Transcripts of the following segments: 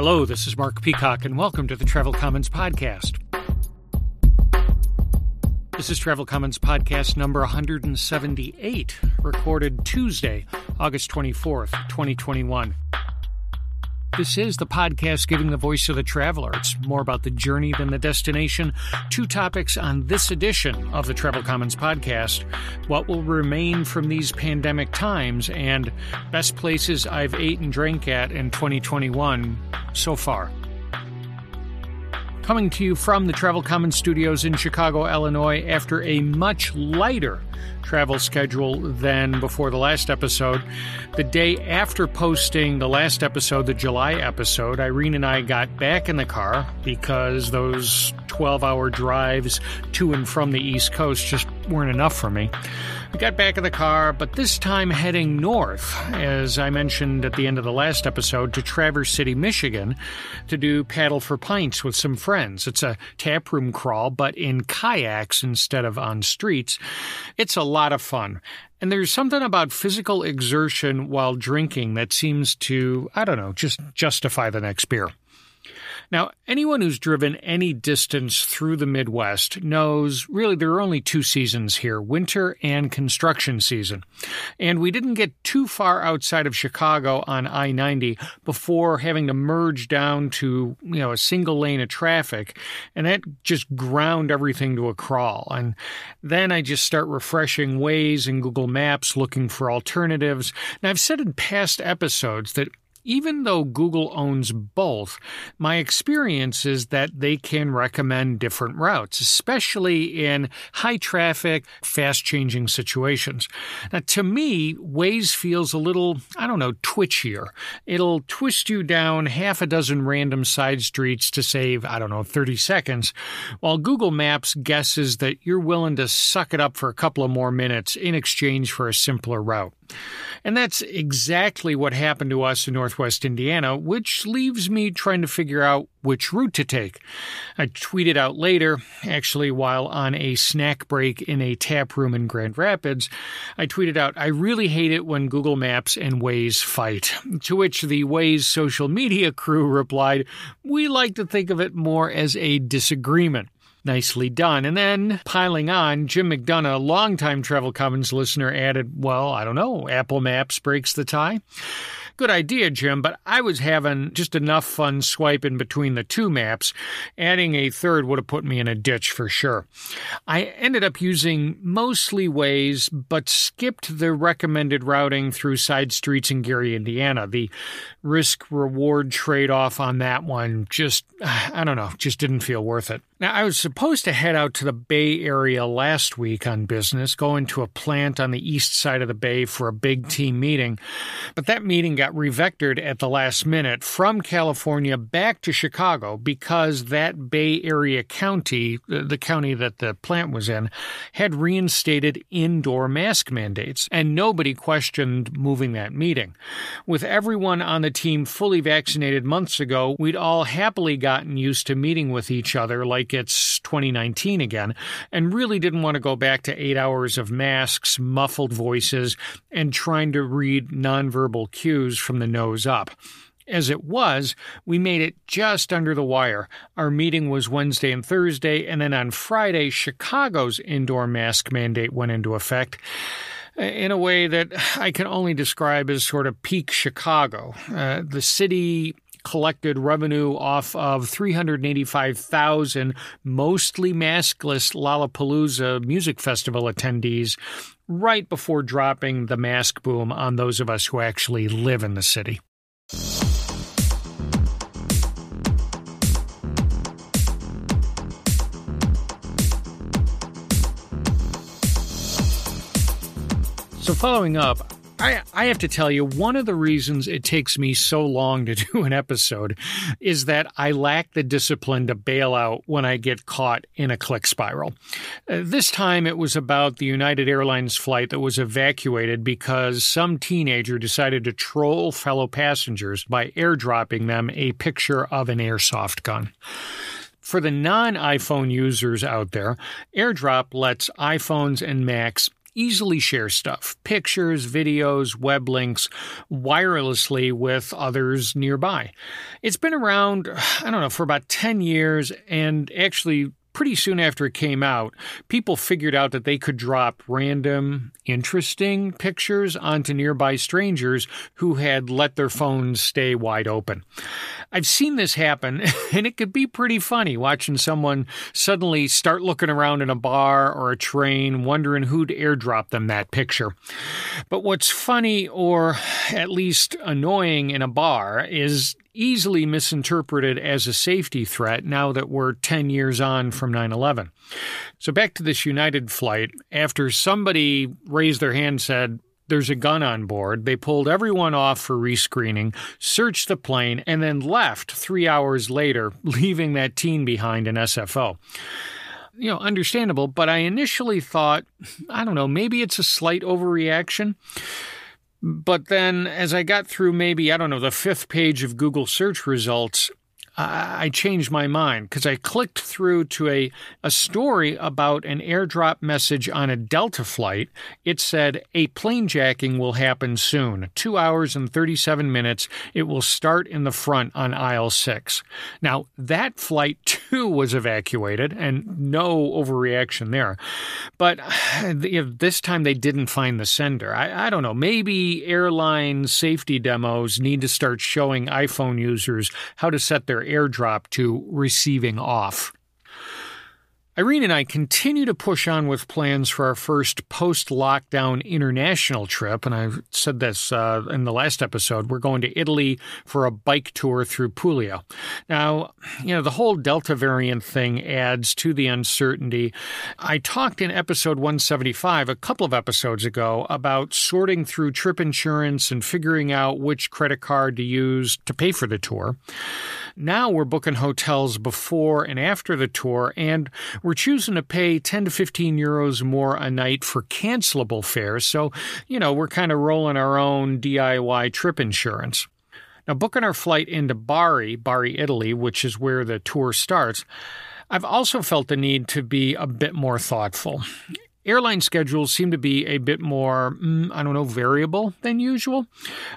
Hello, this is Mark Peacock, and welcome to the Travel Commons Podcast. This is Travel Commons Podcast number 178, recorded Tuesday, August 24th, 2021. This is the podcast giving the voice of the traveler. It's more about the journey than the destination. Two topics on this edition of the Travel Commons podcast what will remain from these pandemic times, and best places I've ate and drank at in 2021 so far. Coming to you from the Travel Commons studios in Chicago, Illinois, after a much lighter travel schedule than before the last episode. The day after posting the last episode, the July episode, Irene and I got back in the car because those 12 hour drives to and from the East Coast just weren't enough for me. I got back in the car, but this time heading north, as I mentioned at the end of the last episode, to Traverse City, Michigan, to do Paddle for Pints with some friends. It's a taproom crawl, but in kayaks instead of on streets. It's a lot of fun. And there's something about physical exertion while drinking that seems to, I don't know, just justify the next beer. Now, anyone who's driven any distance through the Midwest knows really there are only two seasons here winter and construction season. And we didn't get too far outside of Chicago on I 90 before having to merge down to, you know, a single lane of traffic. And that just ground everything to a crawl. And then I just start refreshing Waze and Google Maps looking for alternatives. Now, I've said in past episodes that even though Google owns both, my experience is that they can recommend different routes, especially in high traffic, fast changing situations. Now, to me, Waze feels a little, I don't know, twitchier. It'll twist you down half a dozen random side streets to save, I don't know, 30 seconds, while Google Maps guesses that you're willing to suck it up for a couple of more minutes in exchange for a simpler route. And that's exactly what happened to us in Northwest Indiana, which leaves me trying to figure out which route to take. I tweeted out later, actually while on a snack break in a tap room in Grand Rapids, I tweeted out, I really hate it when Google Maps and Waze fight. To which the Waze social media crew replied, We like to think of it more as a disagreement. Nicely done. And then, piling on, Jim McDonough, longtime Travel Commons listener, added, Well, I don't know, Apple Maps breaks the tie. Good idea, Jim, but I was having just enough fun swiping between the two maps. Adding a third would have put me in a ditch for sure. I ended up using mostly Waze, but skipped the recommended routing through side streets in Gary, Indiana. The risk reward trade off on that one just, I don't know, just didn't feel worth it. Now, I was supposed to head out to the Bay Area last week on business, going to a plant on the east side of the Bay for a big team meeting, but that meeting got revectored at the last minute from California back to Chicago because that Bay Area county, the county that the plant was in, had reinstated indoor mask mandates, and nobody questioned moving that meeting. With everyone on the team fully vaccinated months ago, we'd all happily gotten used to meeting with each other like like it's 2019 again, and really didn't want to go back to eight hours of masks, muffled voices, and trying to read nonverbal cues from the nose up. As it was, we made it just under the wire. Our meeting was Wednesday and Thursday, and then on Friday, Chicago's indoor mask mandate went into effect in a way that I can only describe as sort of peak Chicago. Uh, the city collected revenue off of 385,000 mostly maskless Lollapalooza music festival attendees right before dropping the mask boom on those of us who actually live in the city. So, following up, I, I have to tell you, one of the reasons it takes me so long to do an episode is that I lack the discipline to bail out when I get caught in a click spiral. Uh, this time it was about the United Airlines flight that was evacuated because some teenager decided to troll fellow passengers by airdropping them a picture of an airsoft gun. For the non iPhone users out there, AirDrop lets iPhones and Macs easily share stuff pictures, videos, web links wirelessly with others nearby. It's been around, I don't know, for about 10 years and actually pretty soon after it came out, people figured out that they could drop random, interesting pictures onto nearby strangers who had let their phones stay wide open. I've seen this happen, and it could be pretty funny watching someone suddenly start looking around in a bar or a train, wondering who'd airdrop them that picture. But what's funny, or at least annoying in a bar, is easily misinterpreted as a safety threat now that we're 10 years on from 9 11. So, back to this United flight, after somebody raised their hand and said, there's a gun on board. They pulled everyone off for rescreening, searched the plane, and then left three hours later, leaving that teen behind in SFO. You know, understandable, but I initially thought, I don't know, maybe it's a slight overreaction. But then as I got through maybe, I don't know, the fifth page of Google search results, I changed my mind because I clicked through to a, a story about an airdrop message on a Delta flight. It said, A plane jacking will happen soon. Two hours and 37 minutes. It will start in the front on aisle six. Now, that flight too was evacuated and no overreaction there. But this time they didn't find the sender. I, I don't know. Maybe airline safety demos need to start showing iPhone users how to set their airdrop to receiving off. Irene and I continue to push on with plans for our first post lockdown international trip. And I said this uh, in the last episode. We're going to Italy for a bike tour through Puglia. Now, you know, the whole Delta variant thing adds to the uncertainty. I talked in episode 175, a couple of episodes ago, about sorting through trip insurance and figuring out which credit card to use to pay for the tour. Now we're booking hotels before and after the tour, and we're choosing to pay 10 to 15 euros more a night for cancelable fares. So, you know, we're kind of rolling our own DIY trip insurance. Now, booking our flight into Bari, Bari, Italy, which is where the tour starts, I've also felt the need to be a bit more thoughtful. Airline schedules seem to be a bit more, mm, I don't know, variable than usual.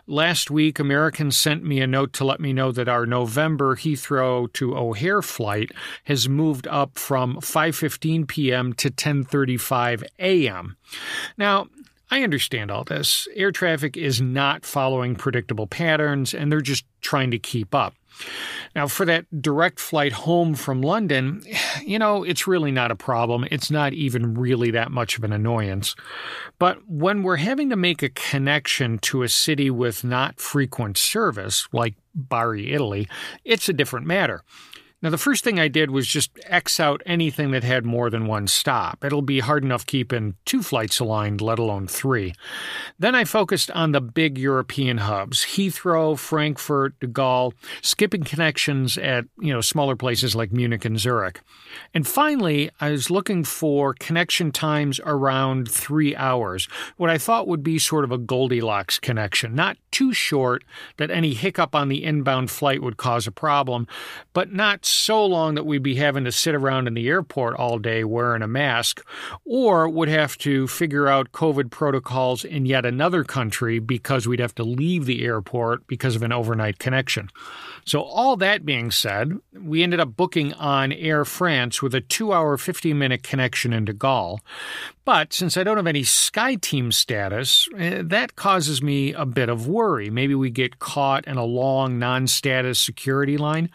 Last week, American sent me a note to let me know that our November Heathrow to O'Hare flight has moved up from 5:15 p.m. to 10:35 a.m. Now, I understand all this. Air traffic is not following predictable patterns and they're just trying to keep up. Now, for that direct flight home from London, you know, it's really not a problem. It's not even really that much of an annoyance. But when we're having to make a connection to a city with not frequent service, like Bari, Italy, it's a different matter. Now, the first thing I did was just X out anything that had more than one stop. It'll be hard enough keeping two flights aligned, let alone three. Then I focused on the big European hubs Heathrow, Frankfurt, de Gaulle, skipping connections at you know smaller places like Munich and Zurich. And finally, I was looking for connection times around three hours, what I thought would be sort of a Goldilocks connection, not too short that any hiccup on the inbound flight would cause a problem, but not so long that we'd be having to sit around in the airport all day wearing a mask, or would have to figure out COVID protocols in yet another country because we'd have to leave the airport because of an overnight connection. So, all that being said, we ended up booking on Air France with a two hour, 50 minute connection into Gaulle. But since I don't have any SkyTeam status, eh, that causes me a bit of worry. Maybe we get caught in a long non status security line.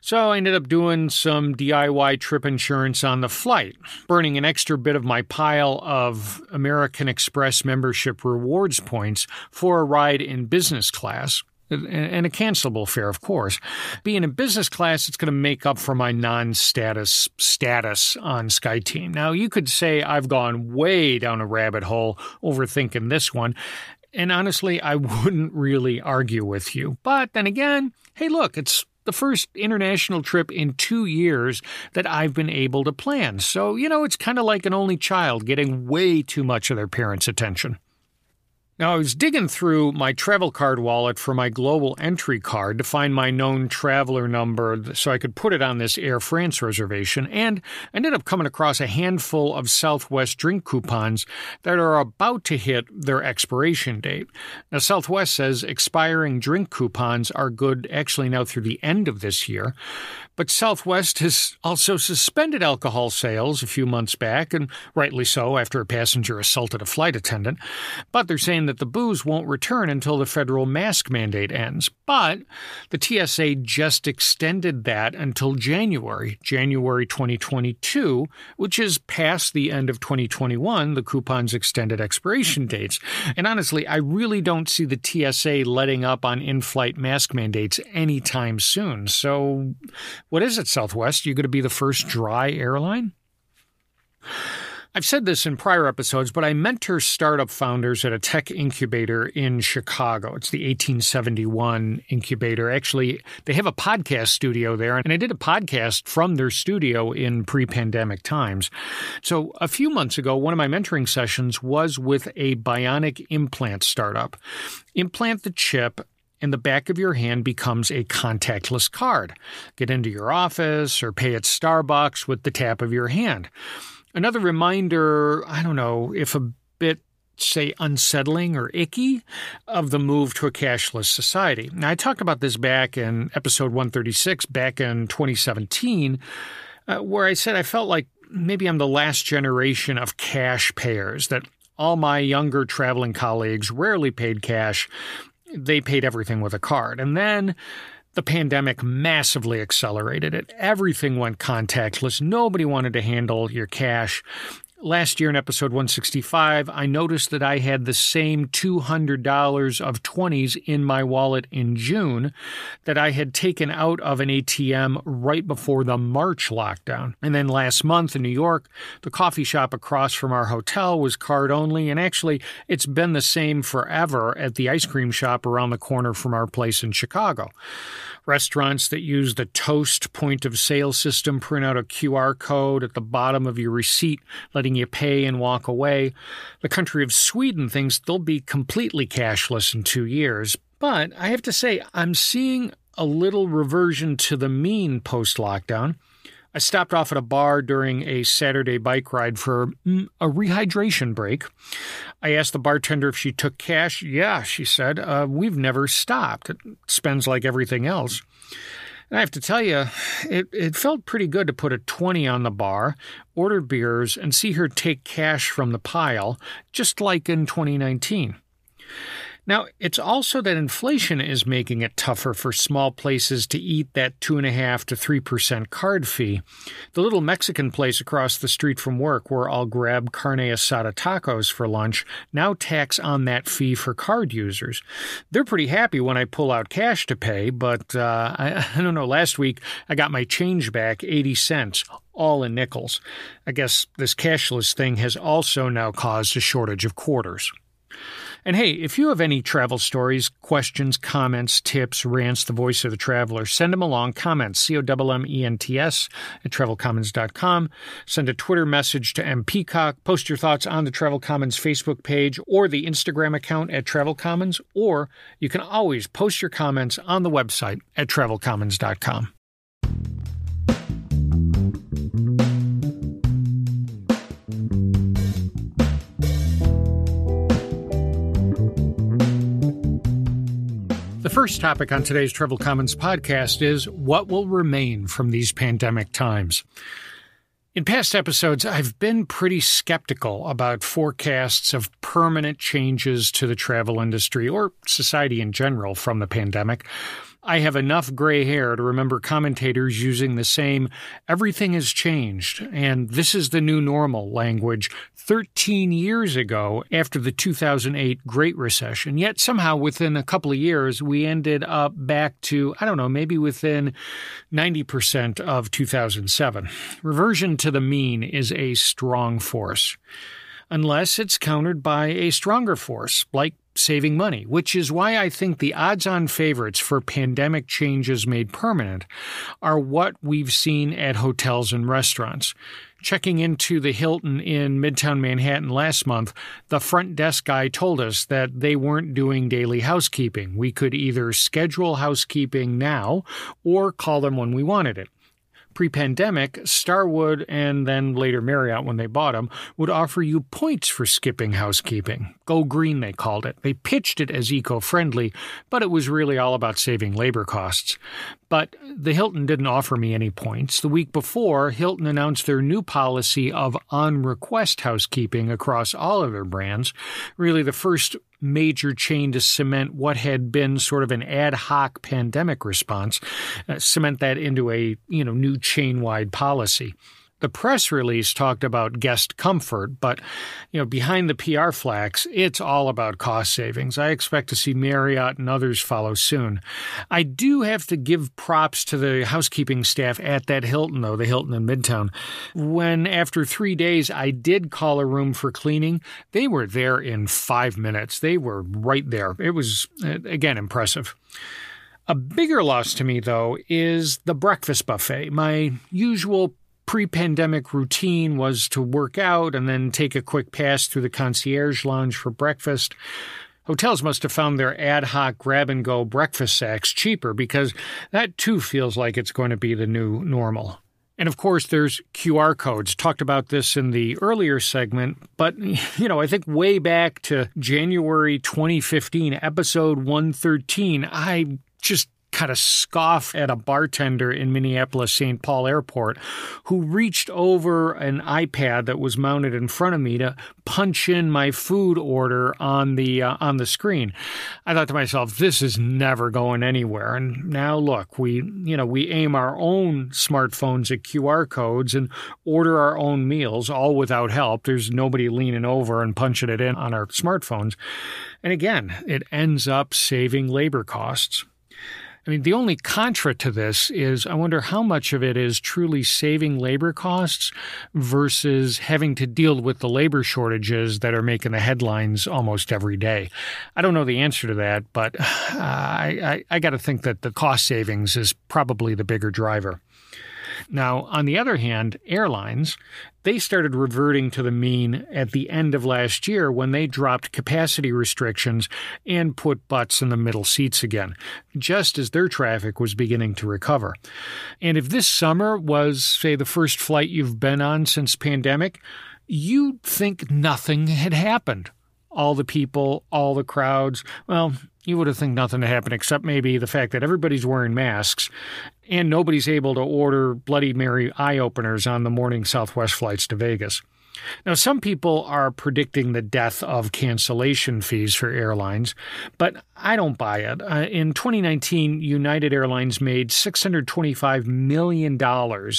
So I ended up doing some DIY trip insurance on the flight, burning an extra bit of my pile of American Express membership rewards points for a ride in business class and a cancelable fare, of course. Being in business class, it's going to make up for my non-status status on SkyTeam. Now, you could say I've gone way down a rabbit hole overthinking this one. And honestly, I wouldn't really argue with you. But then again, hey, look, it's the first international trip in two years that I've been able to plan. So, you know, it's kind of like an only child getting way too much of their parents' attention. Now, I was digging through my travel card wallet for my global entry card to find my known traveler number so I could put it on this Air France reservation, and ended up coming across a handful of Southwest drink coupons that are about to hit their expiration date. Now, Southwest says expiring drink coupons are good actually now through the end of this year, but Southwest has also suspended alcohol sales a few months back, and rightly so after a passenger assaulted a flight attendant. But they're saying that the booze won't return until the federal mask mandate ends. But the TSA just extended that until January, January 2022, which is past the end of 2021, the coupon's extended expiration dates. And honestly, I really don't see the TSA letting up on in flight mask mandates anytime soon. So, what is it, Southwest? You're going to be the first dry airline? I've said this in prior episodes, but I mentor startup founders at a tech incubator in Chicago. It's the 1871 incubator. Actually, they have a podcast studio there, and I did a podcast from their studio in pre pandemic times. So, a few months ago, one of my mentoring sessions was with a bionic implant startup. Implant the chip and the back of your hand becomes a contactless card. Get into your office or pay at Starbucks with the tap of your hand. Another reminder, I don't know, if a bit say unsettling or icky of the move to a cashless society. Now, I talked about this back in episode 136, back in 2017, uh, where I said I felt like maybe I'm the last generation of cash payers, that all my younger traveling colleagues rarely paid cash they paid everything with a card. And then the pandemic massively accelerated it. Everything went contactless. Nobody wanted to handle your cash. Last year in episode 165, I noticed that I had the same $200 of 20s in my wallet in June that I had taken out of an ATM right before the March lockdown. And then last month in New York, the coffee shop across from our hotel was card only. And actually, it's been the same forever at the ice cream shop around the corner from our place in Chicago. Restaurants that use the Toast point of sale system print out a QR code at the bottom of your receipt, letting you pay and walk away. The country of Sweden thinks they'll be completely cashless in two years. But I have to say, I'm seeing a little reversion to the mean post lockdown. I stopped off at a bar during a Saturday bike ride for mm, a rehydration break. I asked the bartender if she took cash. Yeah, she said. Uh, we've never stopped. It spends like everything else. And I have to tell you, it, it felt pretty good to put a 20 on the bar, order beers, and see her take cash from the pile, just like in 2019. Now, it's also that inflation is making it tougher for small places to eat that 2.5 to 3% card fee. The little Mexican place across the street from work, where I'll grab carne asada tacos for lunch, now tax on that fee for card users. They're pretty happy when I pull out cash to pay, but uh, I, I don't know, last week I got my change back 80 cents, all in nickels. I guess this cashless thing has also now caused a shortage of quarters. And hey, if you have any travel stories, questions, comments, tips, rants, the voice of the traveler, send them along. Comments, C O M M E N T S at travelcommons.com. Send a Twitter message to M Peacock. Post your thoughts on the Travel Commons Facebook page or the Instagram account at Travel Commons, or you can always post your comments on the website at travelcommons.com. The first topic on today's Travel Commons podcast is what will remain from these pandemic times. In past episodes, I've been pretty skeptical about forecasts of permanent changes to the travel industry or society in general from the pandemic. I have enough gray hair to remember commentators using the same everything has changed and this is the new normal language 13 years ago after the 2008 Great Recession. Yet somehow within a couple of years, we ended up back to, I don't know, maybe within 90% of 2007. Reversion to the mean is a strong force unless it's countered by a stronger force, like saving money, which is why I think the odds on favorites for pandemic changes made permanent are what we've seen at hotels and restaurants. Checking into the Hilton in Midtown Manhattan last month, the front desk guy told us that they weren't doing daily housekeeping. We could either schedule housekeeping now or call them when we wanted it pre pandemic, Starwood and then later Marriott, when they bought them, would offer you points for skipping housekeeping. Go green, they called it. They pitched it as eco friendly, but it was really all about saving labor costs. But the Hilton didn't offer me any points. The week before, Hilton announced their new policy of on request housekeeping across all of their brands, really the first major chain to cement what had been sort of an ad hoc pandemic response, uh, cement that into a you know new chain wide policy. The press release talked about guest comfort, but you know, behind the PR flax, it's all about cost savings. I expect to see Marriott and others follow soon. I do have to give props to the housekeeping staff at that Hilton, though, the Hilton in Midtown. When after three days I did call a room for cleaning, they were there in five minutes. They were right there. It was, uh, again, impressive. A bigger loss to me, though, is the breakfast buffet. My usual pre pandemic routine was to work out and then take a quick pass through the concierge lounge for breakfast. Hotels must have found their ad hoc grab and go breakfast sacks cheaper because that too feels like it's going to be the new normal. And of course, there's QR codes. Talked about this in the earlier segment, but you know, I think way back to January 2015, episode 113, I just kind of scoff at a bartender in Minneapolis St. Paul Airport who reached over an iPad that was mounted in front of me to punch in my food order on the uh, on the screen. I thought to myself, this is never going anywhere. And now look, we you know we aim our own smartphones at QR codes and order our own meals, all without help. There's nobody leaning over and punching it in on our smartphones. And again, it ends up saving labor costs. I mean, the only contra to this is I wonder how much of it is truly saving labor costs versus having to deal with the labor shortages that are making the headlines almost every day. I don't know the answer to that, but I, I, I got to think that the cost savings is probably the bigger driver. Now, on the other hand, airlines, they started reverting to the mean at the end of last year when they dropped capacity restrictions and put butts in the middle seats again, just as their traffic was beginning to recover. And if this summer was, say, the first flight you've been on since pandemic, you'd think nothing had happened all the people, all the crowds. Well, you would have think nothing to happen except maybe the fact that everybody's wearing masks and nobody's able to order Bloody Mary eye openers on the morning Southwest flights to Vegas. Now, some people are predicting the death of cancellation fees for airlines, but I don't buy it. Uh, in 2019, United Airlines made $625 million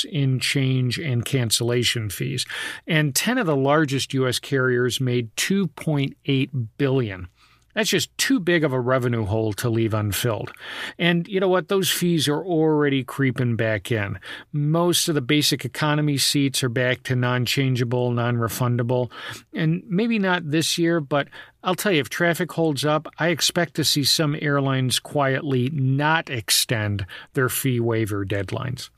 in change and cancellation fees, and 10 of the largest U.S. carriers made $2.8 billion. That's just too big of a revenue hole to leave unfilled. And you know what? Those fees are already creeping back in. Most of the basic economy seats are back to non changeable, non refundable. And maybe not this year, but I'll tell you, if traffic holds up, I expect to see some airlines quietly not extend their fee waiver deadlines.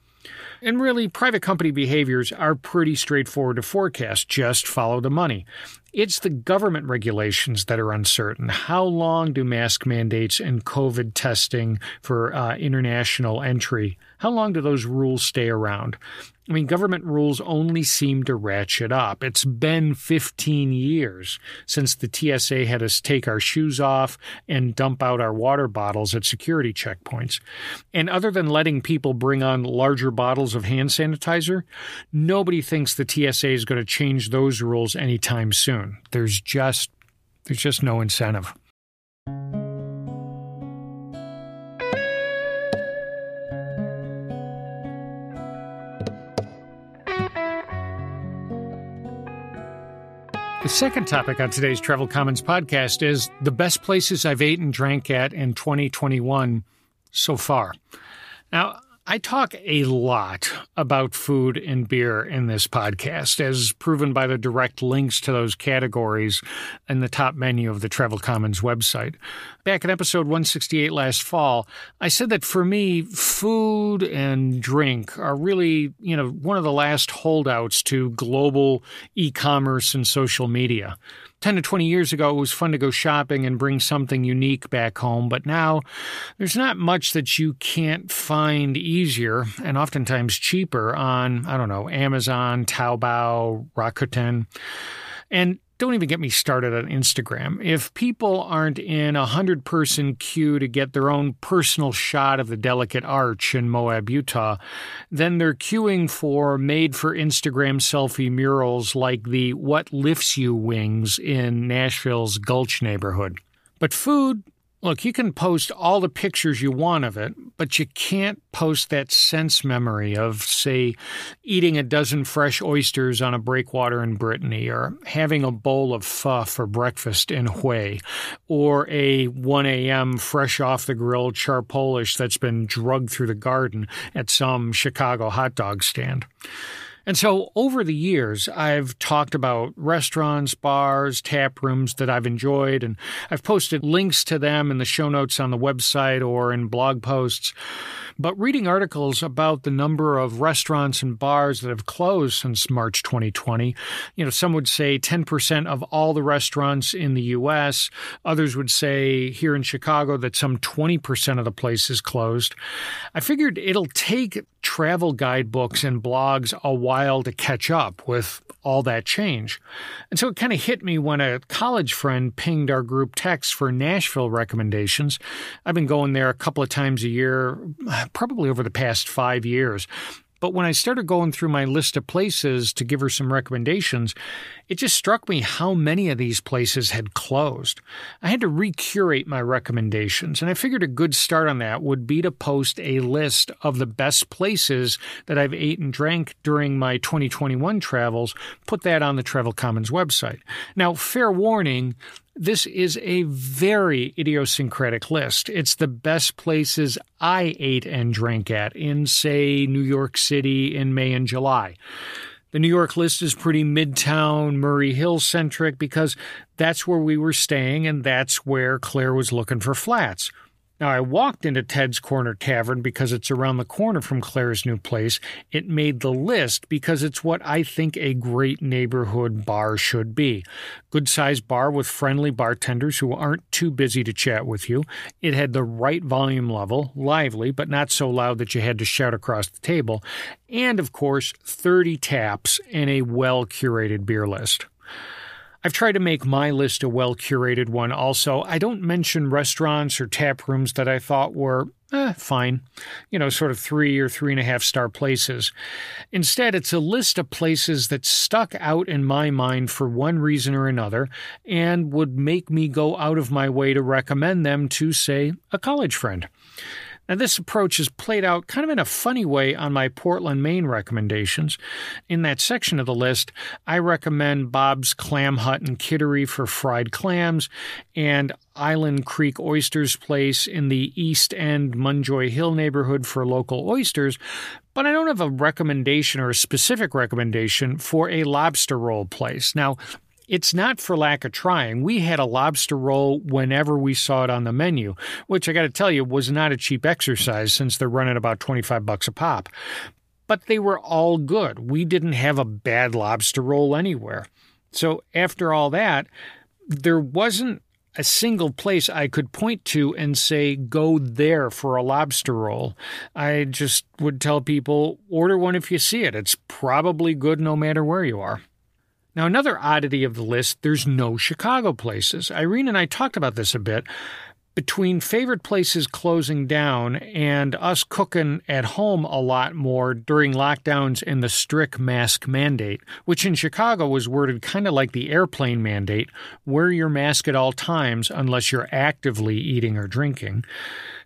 And really, private company behaviors are pretty straightforward to forecast. Just follow the money. It's the government regulations that are uncertain. How long do mask mandates and COVID testing for uh, international entry, how long do those rules stay around? I mean, government rules only seem to ratchet up. It's been 15 years since the TSA had us take our shoes off and dump out our water bottles at security checkpoints. And other than letting people bring on larger bottles of hand sanitizer, nobody thinks the TSA is going to change those rules anytime soon. There's just there's just no incentive. The second topic on today's Travel Commons podcast is the best places I've ate and drank at in 2021 so far. Now, I talk a lot about food and beer in this podcast, as proven by the direct links to those categories in the top menu of the Travel Commons website. Back in episode 168 last fall, I said that for me, food and drink are really, you know, one of the last holdouts to global e commerce and social media. 10 to 20 years ago, it was fun to go shopping and bring something unique back home, but now there's not much that you can't find easier and oftentimes cheaper on, I don't know, Amazon, Taobao, Rakuten. And don't even get me started on Instagram. If people aren't in a hundred person queue to get their own personal shot of the delicate arch in Moab, Utah, then they're queuing for made for Instagram selfie murals like the What Lifts You wings in Nashville's Gulch neighborhood. But food Look, you can post all the pictures you want of it, but you can't post that sense memory of, say, eating a dozen fresh oysters on a breakwater in Brittany, or having a bowl of pho for breakfast in Hue, or a 1 a.m. fresh off the grill char Polish that's been drugged through the garden at some Chicago hot dog stand. And so over the years, I've talked about restaurants, bars, tap rooms that I've enjoyed, and I've posted links to them in the show notes on the website or in blog posts. But reading articles about the number of restaurants and bars that have closed since March 2020, you know, some would say 10% of all the restaurants in the US, others would say here in Chicago that some 20% of the places closed. I figured it'll take travel guidebooks and blogs a while to catch up with all that change. And so it kind of hit me when a college friend pinged our group text for Nashville recommendations. I've been going there a couple of times a year, probably over the past five years. But when I started going through my list of places to give her some recommendations, it just struck me how many of these places had closed. I had to recurate my recommendations, and I figured a good start on that would be to post a list of the best places that I've ate and drank during my 2021 travels, put that on the Travel Commons website. Now, fair warning, this is a very idiosyncratic list. It's the best places I ate and drank at in, say, New York City in May and July. The New York list is pretty midtown, Murray Hill centric because that's where we were staying and that's where Claire was looking for flats. Now, I walked into Ted's Corner Tavern because it's around the corner from Claire's new place. It made the list because it's what I think a great neighborhood bar should be. Good sized bar with friendly bartenders who aren't too busy to chat with you. It had the right volume level, lively, but not so loud that you had to shout across the table. And, of course, 30 taps and a well curated beer list. I've tried to make my list a well curated one also. I don't mention restaurants or tap rooms that I thought were eh, fine, you know, sort of three or three and a half star places. Instead, it's a list of places that stuck out in my mind for one reason or another and would make me go out of my way to recommend them to, say, a college friend. Now, this approach is played out kind of in a funny way on my Portland, Maine recommendations. In that section of the list, I recommend Bob's Clam Hut in Kittery for fried clams and Island Creek Oysters Place in the East End Munjoy Hill neighborhood for local oysters, but I don't have a recommendation or a specific recommendation for a lobster roll place. Now, it's not for lack of trying. We had a lobster roll whenever we saw it on the menu, which I got to tell you was not a cheap exercise since they're running about 25 bucks a pop. But they were all good. We didn't have a bad lobster roll anywhere. So after all that, there wasn't a single place I could point to and say, go there for a lobster roll. I just would tell people, order one if you see it. It's probably good no matter where you are. Now, another oddity of the list, there's no Chicago places. Irene and I talked about this a bit. Between favorite places closing down and us cooking at home a lot more during lockdowns and the strict mask mandate, which in Chicago was worded kind of like the airplane mandate wear your mask at all times unless you're actively eating or drinking.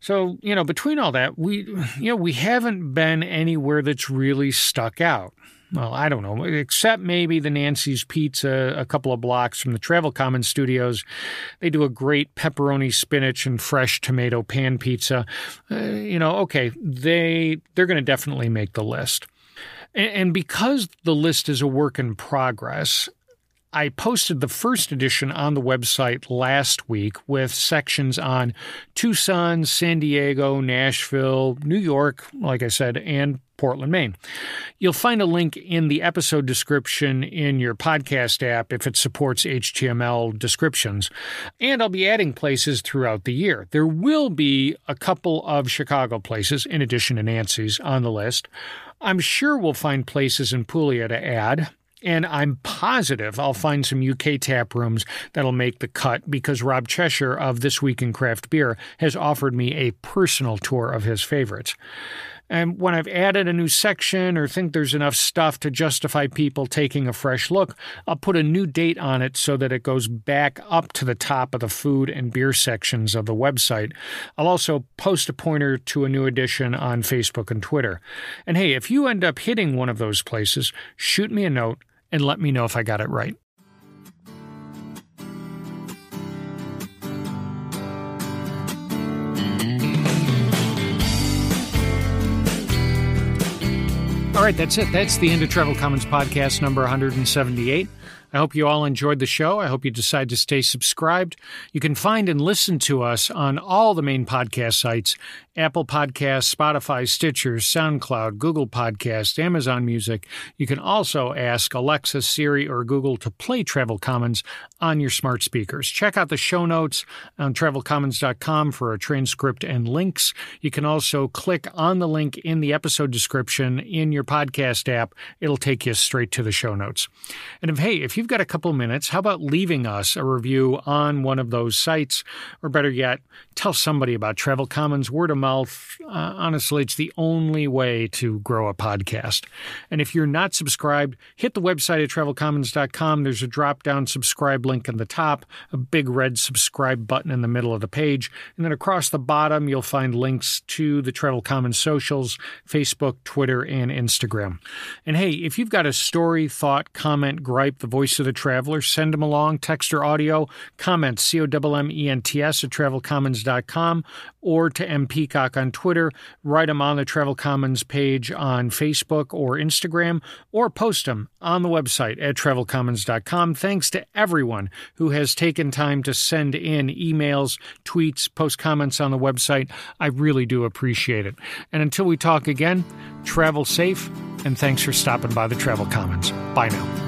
So, you know, between all that, we, you know, we haven't been anywhere that's really stuck out. Well, I don't know, except maybe the Nancy's Pizza a couple of blocks from the Travel Commons studios. They do a great pepperoni, spinach, and fresh tomato pan pizza. Uh, you know, okay, they they're going to definitely make the list. And, and because the list is a work in progress, I posted the first edition on the website last week with sections on Tucson, San Diego, Nashville, New York, like I said, and Portland, Maine. You'll find a link in the episode description in your podcast app if it supports HTML descriptions. And I'll be adding places throughout the year. There will be a couple of Chicago places, in addition to Nancy's, on the list. I'm sure we'll find places in Puglia to add. And I'm positive I'll find some UK tap rooms that'll make the cut because Rob Cheshire of This Week in Craft Beer has offered me a personal tour of his favorites. And when I've added a new section or think there's enough stuff to justify people taking a fresh look, I'll put a new date on it so that it goes back up to the top of the food and beer sections of the website. I'll also post a pointer to a new edition on Facebook and Twitter. And hey, if you end up hitting one of those places, shoot me a note and let me know if I got it right. Right, that's it. That's the end of Travel Commons podcast number 178. I hope you all enjoyed the show. I hope you decide to stay subscribed. You can find and listen to us on all the main podcast sites Apple Podcasts, Spotify, Stitcher, SoundCloud, Google Podcast, Amazon Music. You can also ask Alexa, Siri, or Google to play Travel Commons on your smart speakers. Check out the show notes on travelcommons.com for a transcript and links. You can also click on the link in the episode description in your podcast app. It'll take you straight to the show notes. And if, hey, if you've got a couple minutes, how about leaving us a review on one of those sites? Or better yet, tell somebody about Travel Commons word of mouth uh, honestly, it's the only way to grow a podcast. And if you're not subscribed, hit the website at travelcommons.com. There's a drop down subscribe link in the top, a big red subscribe button in the middle of the page. And then across the bottom, you'll find links to the Travel Commons socials Facebook, Twitter, and Instagram. And hey, if you've got a story, thought, comment, gripe, the voice of the traveler, send them along, text or audio, comment, C O M M E N T S at travelcommons.com or to M. Peacock on Twitter, write them on the Travel Commons page on Facebook or Instagram, or post them on the website at travelcommons.com. Thanks to everyone who has taken time to send in emails, tweets, post comments on the website. I really do appreciate it. And until we talk again, travel safe, and thanks for stopping by the Travel Commons. Bye now.